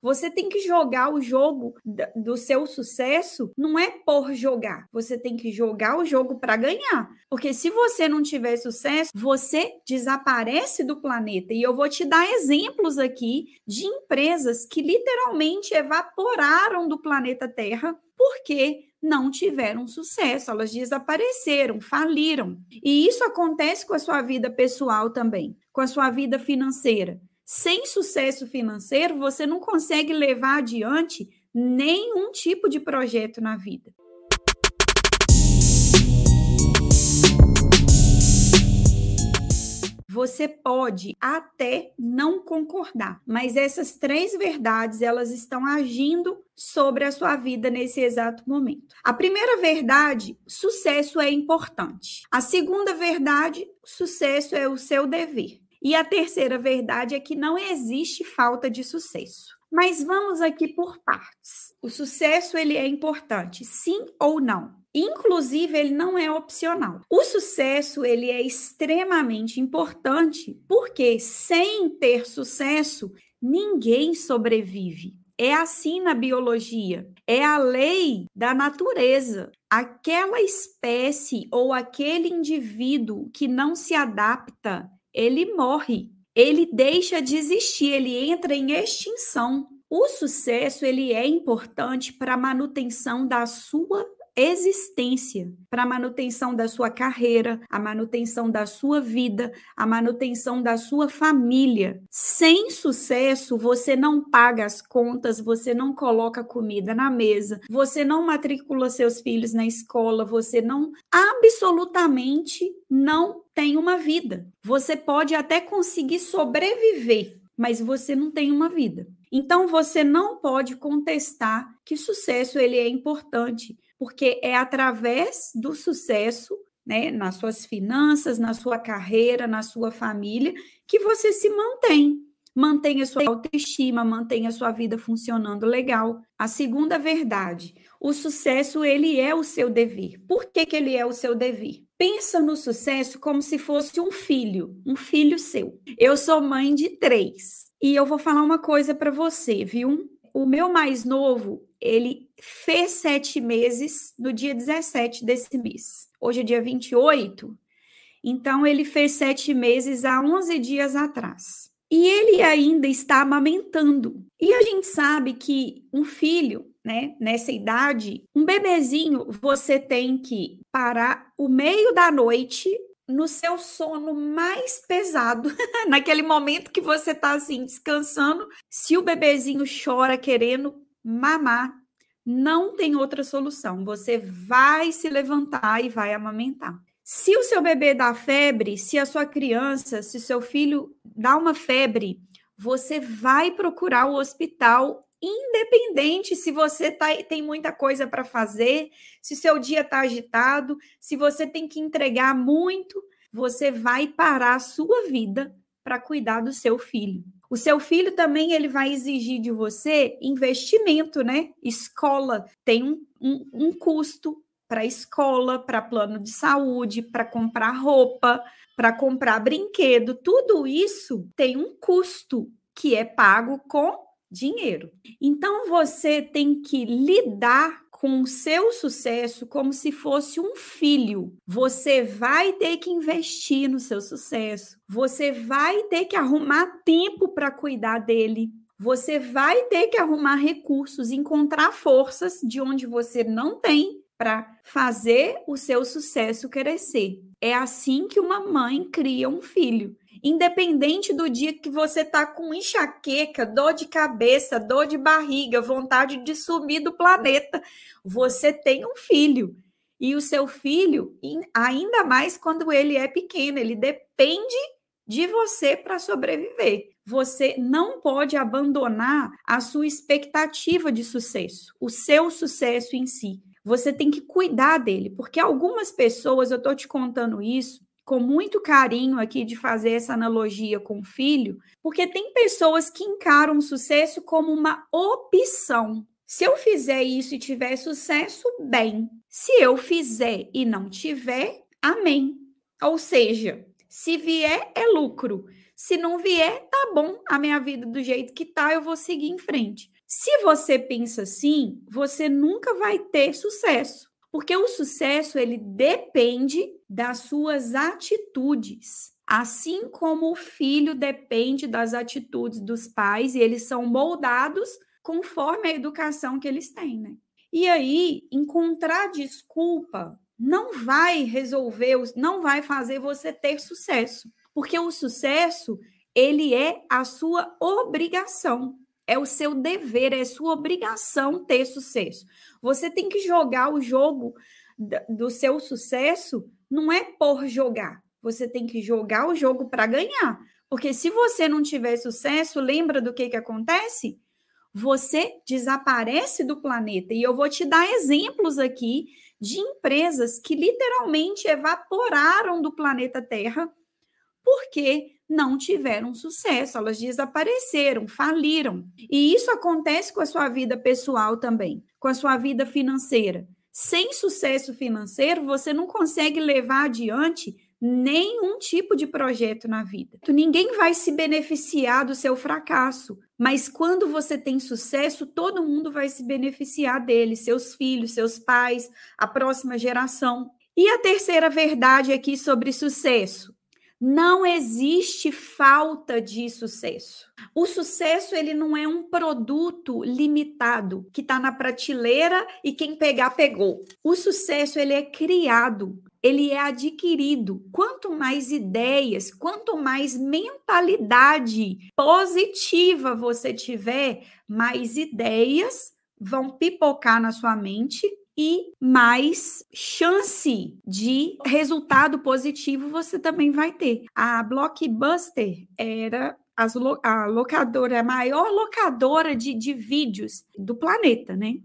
Você tem que jogar o jogo do seu sucesso, não é por jogar. Você tem que jogar o jogo para ganhar. Porque se você não tiver sucesso, você desaparece do planeta. E eu vou te dar exemplos aqui de empresas que literalmente evaporaram do planeta Terra porque não tiveram sucesso, elas desapareceram, faliram. E isso acontece com a sua vida pessoal também, com a sua vida financeira. Sem sucesso financeiro, você não consegue levar adiante nenhum tipo de projeto na vida. Você pode até não concordar, mas essas três verdades elas estão agindo sobre a sua vida nesse exato momento. A primeira verdade, sucesso é importante. A segunda verdade, sucesso é o seu dever. E a terceira verdade é que não existe falta de sucesso. Mas vamos aqui por partes. O sucesso ele é importante, sim ou não? Inclusive, ele não é opcional. O sucesso, ele é extremamente importante, porque sem ter sucesso, ninguém sobrevive. É assim na biologia. É a lei da natureza. Aquela espécie ou aquele indivíduo que não se adapta, ele morre. Ele deixa de existir, ele entra em extinção. O sucesso ele é importante para a manutenção da sua existência para a manutenção da sua carreira, a manutenção da sua vida, a manutenção da sua família. Sem sucesso, você não paga as contas, você não coloca comida na mesa, você não matricula seus filhos na escola, você não absolutamente não tem uma vida. Você pode até conseguir sobreviver, mas você não tem uma vida. Então você não pode contestar que sucesso ele é importante porque é através do sucesso, né, nas suas finanças, na sua carreira, na sua família, que você se mantém. Mantenha sua autoestima, mantenha sua vida funcionando legal. A segunda verdade, o sucesso ele é o seu dever. Por que, que ele é o seu dever? Pensa no sucesso como se fosse um filho, um filho seu. Eu sou mãe de três e eu vou falar uma coisa para você, viu? O meu mais novo, ele fez sete meses no dia 17 desse mês. Hoje é dia 28, então ele fez sete meses há 11 dias atrás. E ele ainda está amamentando. E a gente sabe que um filho, né, nessa idade, um bebezinho, você tem que parar o meio da noite no seu sono mais pesado, naquele momento que você está assim descansando, se o bebezinho chora querendo mamar, não tem outra solução. Você vai se levantar e vai amamentar. Se o seu bebê dá febre, se a sua criança, se seu filho dá uma febre, você vai procurar o hospital independente se você tá, tem muita coisa para fazer, se seu dia está agitado, se você tem que entregar muito, você vai parar a sua vida para cuidar do seu filho. O seu filho também ele vai exigir de você investimento, né? Escola tem um, um, um custo para escola, para plano de saúde, para comprar roupa, para comprar brinquedo. Tudo isso tem um custo que é pago com dinheiro. Então você tem que lidar com o seu sucesso como se fosse um filho. Você vai ter que investir no seu sucesso. Você vai ter que arrumar tempo para cuidar dele. Você vai ter que arrumar recursos, encontrar forças de onde você não tem para fazer o seu sucesso crescer. É assim que uma mãe cria um filho independente do dia que você tá com enxaqueca, dor de cabeça, dor de barriga, vontade de sumir do planeta, você tem um filho. E o seu filho, ainda mais quando ele é pequeno, ele depende de você para sobreviver. Você não pode abandonar a sua expectativa de sucesso, o seu sucesso em si. Você tem que cuidar dele, porque algumas pessoas, eu estou te contando isso, com muito carinho aqui de fazer essa analogia com o filho, porque tem pessoas que encaram o sucesso como uma opção. Se eu fizer isso e tiver sucesso, bem. Se eu fizer e não tiver, amém. Ou seja, se vier, é lucro. Se não vier, tá bom, a minha vida do jeito que tá, eu vou seguir em frente. Se você pensa assim, você nunca vai ter sucesso, porque o sucesso ele depende das suas atitudes. Assim como o filho depende das atitudes dos pais e eles são moldados conforme a educação que eles têm, né? E aí, encontrar desculpa não vai resolver, não vai fazer você ter sucesso, porque o sucesso, ele é a sua obrigação, é o seu dever, é sua obrigação ter sucesso. Você tem que jogar o jogo do seu sucesso, não é por jogar, você tem que jogar o jogo para ganhar. Porque se você não tiver sucesso, lembra do que, que acontece? Você desaparece do planeta. E eu vou te dar exemplos aqui de empresas que literalmente evaporaram do planeta Terra porque não tiveram sucesso, elas desapareceram, faliram. E isso acontece com a sua vida pessoal também, com a sua vida financeira. Sem sucesso financeiro, você não consegue levar adiante nenhum tipo de projeto na vida. Ninguém vai se beneficiar do seu fracasso, mas quando você tem sucesso, todo mundo vai se beneficiar dele, seus filhos, seus pais, a próxima geração. E a terceira verdade aqui sobre sucesso. Não existe falta de sucesso. O sucesso ele não é um produto limitado que está na prateleira e quem pegar pegou. O sucesso ele é criado ele é adquirido. Quanto mais ideias, quanto mais mentalidade positiva você tiver, mais ideias vão pipocar na sua mente e mais chance de resultado positivo você também vai ter. A Blockbuster era a locadora, a maior locadora de, de vídeos do planeta, né?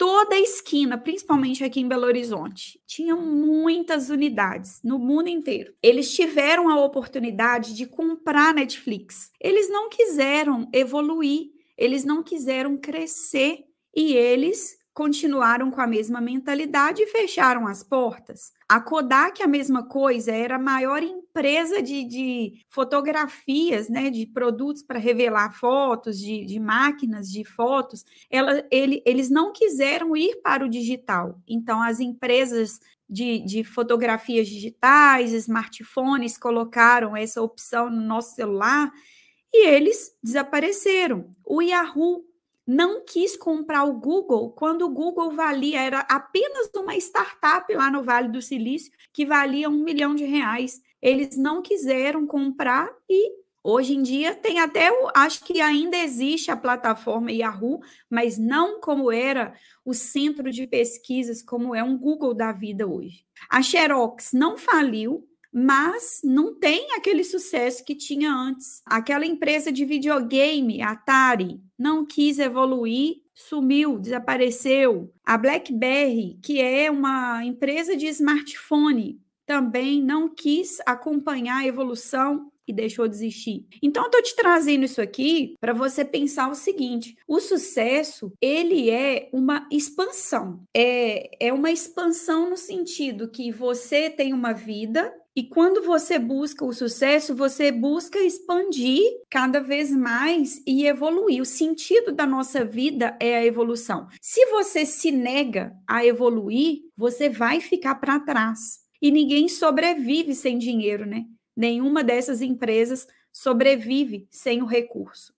toda a esquina, principalmente aqui em Belo Horizonte. Tinha muitas unidades no mundo inteiro. Eles tiveram a oportunidade de comprar Netflix. Eles não quiseram evoluir, eles não quiseram crescer e eles continuaram com a mesma mentalidade e fecharam as portas. A Kodak, a mesma coisa, era a maior empresa de, de fotografias, né, de produtos para revelar fotos, de, de, máquinas de fotos. Ela, ele, eles não quiseram ir para o digital. Então, as empresas de, de fotografias digitais, smartphones, colocaram essa opção no nosso celular e eles desapareceram. O Yahoo não quis comprar o Google quando o Google valia, era apenas uma startup lá no Vale do Silício, que valia um milhão de reais. Eles não quiseram comprar e hoje em dia tem até, acho que ainda existe a plataforma Yahoo, mas não como era o centro de pesquisas, como é um Google da vida hoje. A Xerox não faliu, mas não tem aquele sucesso que tinha antes. Aquela empresa de videogame, Atari, não quis evoluir, sumiu, desapareceu. A BlackBerry, que é uma empresa de smartphone, também não quis acompanhar a evolução e deixou de existir. Então, eu estou te trazendo isso aqui para você pensar o seguinte: o sucesso ele é uma expansão. É, é uma expansão no sentido que você tem uma vida e quando você busca o sucesso, você busca expandir cada vez mais e evoluir. O sentido da nossa vida é a evolução. Se você se nega a evoluir, você vai ficar para trás. E ninguém sobrevive sem dinheiro, né? Nenhuma dessas empresas sobrevive sem o recurso.